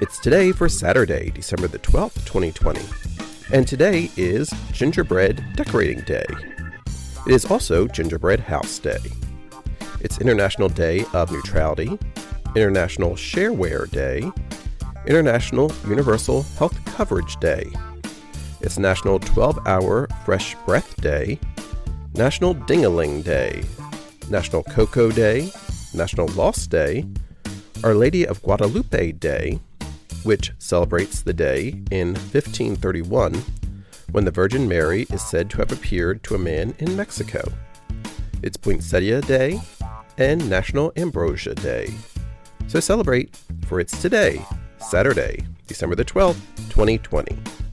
It's today for Saturday, December the 12th, 2020. And today is Gingerbread Decorating Day. It is also Gingerbread House Day. It's International Day of Neutrality, International Shareware Day, International Universal Health Coverage Day. It's National 12 Hour Fresh Breath Day, National Dingaling Day, National Cocoa Day, National Lost Day, Our Lady of Guadalupe Day, which celebrates the day in 1531 when the Virgin Mary is said to have appeared to a man in Mexico. It's Poinsettia Day and National Ambrosia Day. So celebrate, for it's today, Saturday, December the 12th, 2020.